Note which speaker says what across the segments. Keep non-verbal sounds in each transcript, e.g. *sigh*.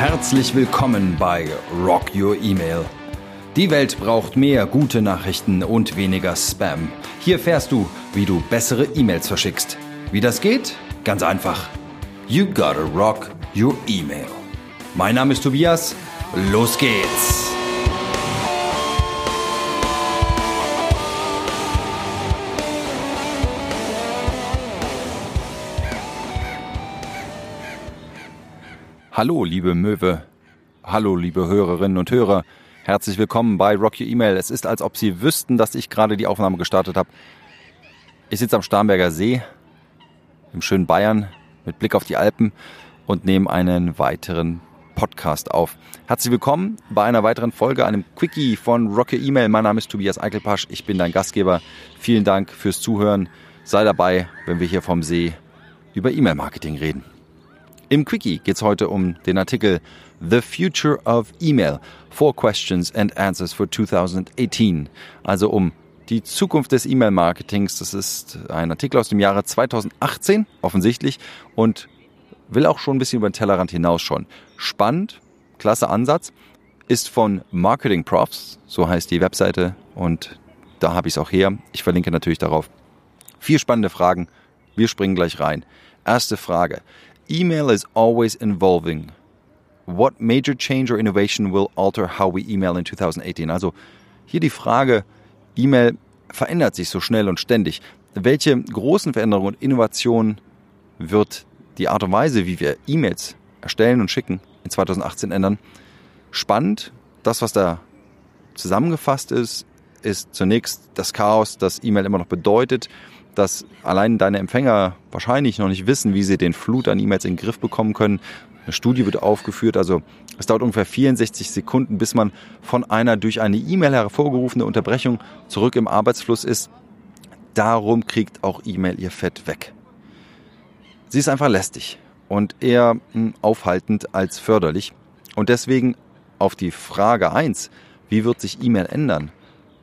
Speaker 1: Herzlich willkommen bei Rock Your Email. Die Welt braucht mehr gute Nachrichten und weniger Spam. Hier fährst du, wie du bessere E-Mails verschickst. Wie das geht? Ganz einfach. You gotta rock your email. Mein Name ist Tobias. Los geht's! Hallo, liebe Möwe. Hallo, liebe Hörerinnen und Hörer. Herzlich willkommen bei Rock Your Email. Es ist, als ob Sie wüssten, dass ich gerade die Aufnahme gestartet habe. Ich sitze am Starnberger See im schönen Bayern mit Blick auf die Alpen und nehme einen weiteren Podcast auf. Herzlich willkommen bei einer weiteren Folge, einem Quickie von Rock Your Email. Mein Name ist Tobias Eichelpasch. Ich bin dein Gastgeber. Vielen Dank fürs Zuhören. Sei dabei, wenn wir hier vom See über E-Mail-Marketing reden. Im Quickie geht es heute um den Artikel The Future of Email. Four Questions and Answers for 2018. Also um die Zukunft des E-Mail-Marketings. Das ist ein Artikel aus dem Jahre 2018, offensichtlich, und will auch schon ein bisschen über den Tellerrand hinausschauen. Spannend, klasse Ansatz, ist von Marketing Profs, so heißt die Webseite, und da habe ich es auch her. Ich verlinke natürlich darauf. Vier spannende Fragen. Wir springen gleich rein. Erste Frage. Email is always evolving. What major change or innovation will alter how we email in 2018? Also hier die Frage, E-Mail verändert sich so schnell und ständig. Welche großen Veränderungen und Innovationen wird die Art und Weise, wie wir E-Mails erstellen und schicken, in 2018 ändern? Spannend, das, was da zusammengefasst ist, ist zunächst das Chaos, das E-Mail immer noch bedeutet dass allein deine Empfänger wahrscheinlich noch nicht wissen, wie sie den Flut an E-Mails in den Griff bekommen können. Eine Studie wird aufgeführt, also es dauert ungefähr 64 Sekunden, bis man von einer durch eine E-Mail hervorgerufene Unterbrechung zurück im Arbeitsfluss ist. Darum kriegt auch E-Mail ihr Fett weg. Sie ist einfach lästig und eher hm, aufhaltend als förderlich. Und deswegen auf die Frage 1, wie wird sich E-Mail ändern,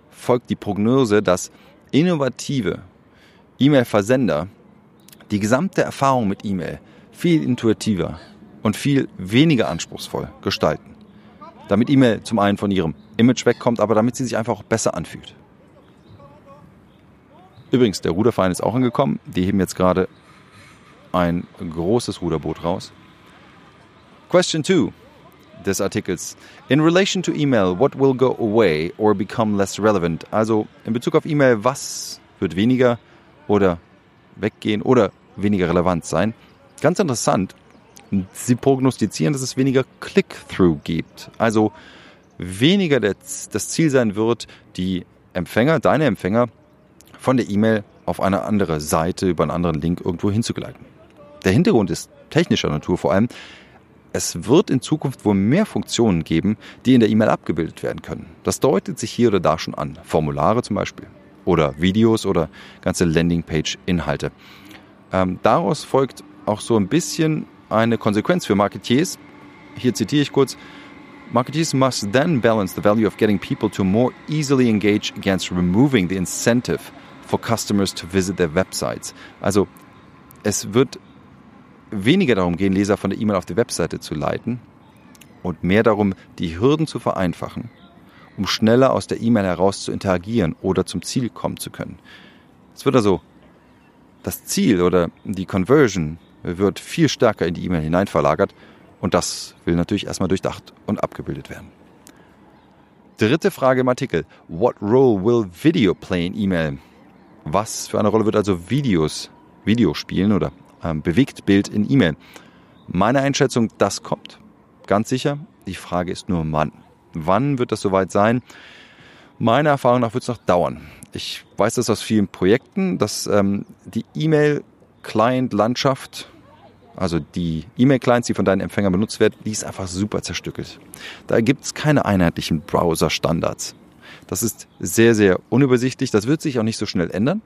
Speaker 1: folgt die Prognose, dass innovative E-Mail-Versender die gesamte Erfahrung mit E-Mail viel intuitiver und viel weniger anspruchsvoll gestalten. Damit E-Mail zum einen von ihrem Image wegkommt, aber damit sie sich einfach auch besser anfühlt. Übrigens, der Ruderverein ist auch angekommen. Die heben jetzt gerade ein großes Ruderboot raus. Question 2 des Artikels. In relation to email, what will go away or become less relevant? Also in Bezug auf E-Mail, was wird weniger oder weggehen oder weniger relevant sein. Ganz interessant, sie prognostizieren, dass es weniger Click-Through gibt. Also weniger das Ziel sein wird, die Empfänger, deine Empfänger, von der E-Mail auf eine andere Seite über einen anderen Link irgendwo hinzugleiten. Der Hintergrund ist technischer Natur vor allem. Es wird in Zukunft wohl mehr Funktionen geben, die in der E-Mail abgebildet werden können. Das deutet sich hier oder da schon an. Formulare zum Beispiel oder Videos oder ganze Landingpage-Inhalte. Ähm, daraus folgt auch so ein bisschen eine Konsequenz für Marketeers. Hier zitiere ich kurz. Marketeers must then balance the value of getting people to more easily engage against removing the incentive for customers to visit their websites. Also es wird weniger darum gehen, Leser von der E-Mail auf die Webseite zu leiten und mehr darum, die Hürden zu vereinfachen um schneller aus der E-Mail heraus zu interagieren oder zum Ziel kommen zu können. Es wird also das Ziel oder die Conversion wird viel stärker in die E-Mail hinein verlagert und das will natürlich erstmal durchdacht und abgebildet werden. Dritte Frage im Artikel. What role will video play in E-Mail? Was für eine Rolle wird also Videos, Video spielen oder ähm, Bewegtbild in E-Mail? Meine Einschätzung, das kommt. Ganz sicher. Die Frage ist nur wann. Wann wird das soweit sein? Meiner Erfahrung nach wird es noch dauern. Ich weiß das aus vielen Projekten, dass ähm, die E-Mail-Client-Landschaft, also die E-Mail-Clients, die von deinen Empfängern benutzt werden, die ist einfach super zerstückelt. Da gibt es keine einheitlichen Browser-Standards. Das ist sehr, sehr unübersichtlich. Das wird sich auch nicht so schnell ändern.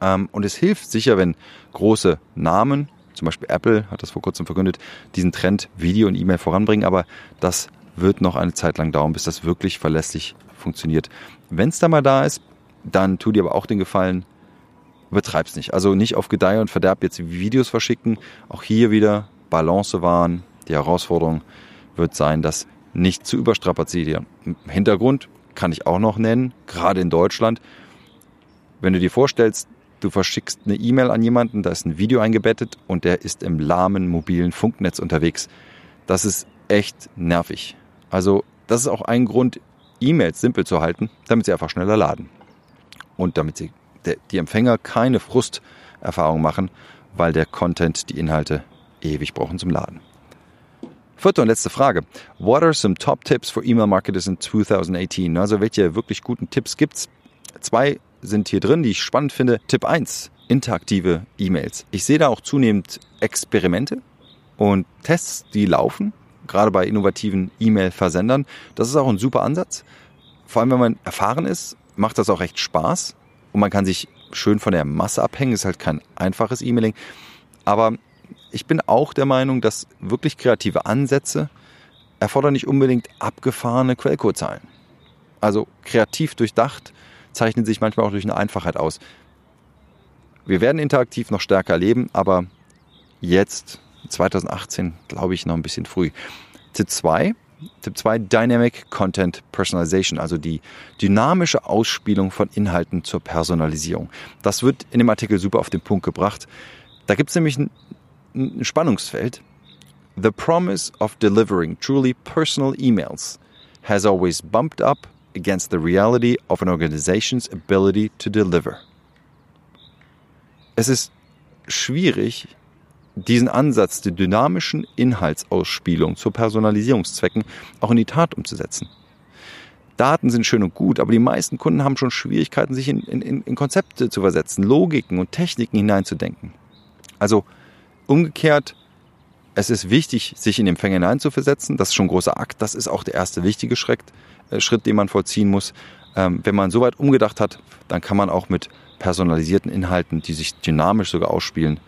Speaker 1: Ähm, und es hilft sicher, wenn große Namen, zum Beispiel Apple hat das vor kurzem verkündet, diesen Trend Video und E-Mail voranbringen. Aber das wird noch eine Zeit lang dauern, bis das wirklich verlässlich funktioniert. Wenn es da mal da ist, dann tu dir aber auch den Gefallen, übertreib's nicht. Also nicht auf Gedeih und Verderb jetzt Videos verschicken. Auch hier wieder Balance wahren, die Herausforderung. wird sein, das nicht zu überstrapazieren. Hintergrund kann ich auch noch nennen, gerade in Deutschland. Wenn du dir vorstellst, du verschickst eine E-Mail an jemanden, da ist ein Video eingebettet und der ist im lahmen mobilen Funknetz unterwegs. Das ist echt nervig. Also das ist auch ein Grund, E-Mails simpel zu halten, damit sie einfach schneller laden. Und damit sie, die Empfänger keine Frusterfahrung machen, weil der Content, die Inhalte ewig brauchen zum Laden. Vierte und letzte Frage. What are some top tips for email marketers in 2018? Also welche wirklich guten Tipps gibt's? Zwei sind hier drin, die ich spannend finde. Tipp 1, interaktive E-Mails. Ich sehe da auch zunehmend Experimente und Tests, die laufen, gerade bei innovativen E-Mail-Versendern. Das ist auch ein super Ansatz. Vor allem, wenn man erfahren ist, macht das auch recht Spaß und man kann sich schön von der Masse abhängen. Ist halt kein einfaches E-Mailing. Aber ich bin auch der Meinung, dass wirklich kreative Ansätze erfordern nicht unbedingt abgefahrene Quellcodezahlen. Also kreativ durchdacht zeichnen sich manchmal auch durch eine Einfachheit aus. Wir werden interaktiv noch stärker leben, aber jetzt, 2018, glaube ich, noch ein bisschen früh. Tipp 2, Tipp 2, Dynamic Content Personalization, also die dynamische Ausspielung von Inhalten zur Personalisierung. Das wird in dem Artikel super auf den Punkt gebracht. Da gibt es nämlich ein, ein Spannungsfeld. The promise of delivering truly personal emails has always bumped up against the reality of an organization's ability to deliver. Es ist schwierig, diesen Ansatz der dynamischen Inhaltsausspielung zur Personalisierungszwecken auch in die Tat umzusetzen. Daten sind schön und gut, aber die meisten Kunden haben schon Schwierigkeiten, sich in, in, in Konzepte zu versetzen, Logiken und Techniken hineinzudenken. Also umgekehrt, es ist wichtig, sich in den Empfänger hineinzuversetzen. Das ist schon ein großer Akt. Das ist auch der erste wichtige Schritt. Äh, Schritt, den man vollziehen muss. Ähm, wenn man soweit umgedacht hat, dann kann man auch mit personalisierten Inhalten, die sich dynamisch sogar ausspielen,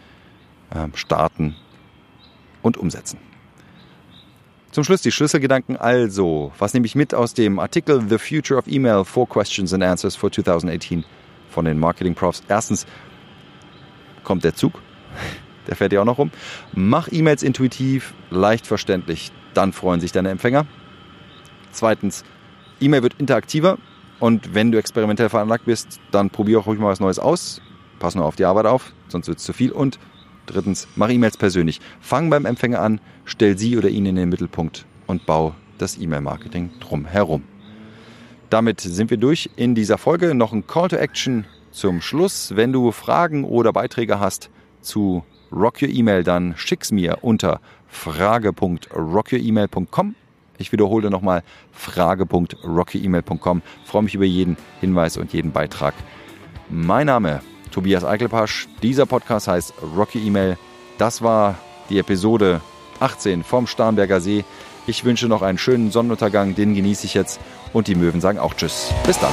Speaker 1: starten und umsetzen. Zum Schluss die Schlüsselgedanken also. Was nehme ich mit aus dem Artikel The Future of Email, Four Questions and Answers for 2018 von den Marketing Profs? Erstens kommt der Zug. *laughs* Der fährt ja auch noch rum. Mach E-Mails intuitiv, leicht verständlich. Dann freuen sich deine Empfänger. Zweitens, E-Mail wird interaktiver und wenn du experimentell veranlagt bist, dann probier auch ruhig mal was Neues aus. Pass nur auf die Arbeit auf, sonst wird es zu viel. Und drittens, mach E-Mails persönlich. Fang beim Empfänger an, stell sie oder ihn in den Mittelpunkt und bau das E-Mail-Marketing drumherum. Damit sind wir durch in dieser Folge. Noch ein Call to Action zum Schluss. Wenn du Fragen oder Beiträge hast zu Rock Your E-Mail, dann schick's mir unter frage.rockyouremail.com ich wiederhole nochmal frage.rockyemail.com. Freue mich über jeden Hinweis und jeden Beitrag. Mein Name Tobias Eichelpasch. Dieser Podcast heißt Rocky Email. Das war die Episode 18 vom Starnberger See. Ich wünsche noch einen schönen Sonnenuntergang, den genieße ich jetzt und die Möwen sagen auch Tschüss. Bis dann.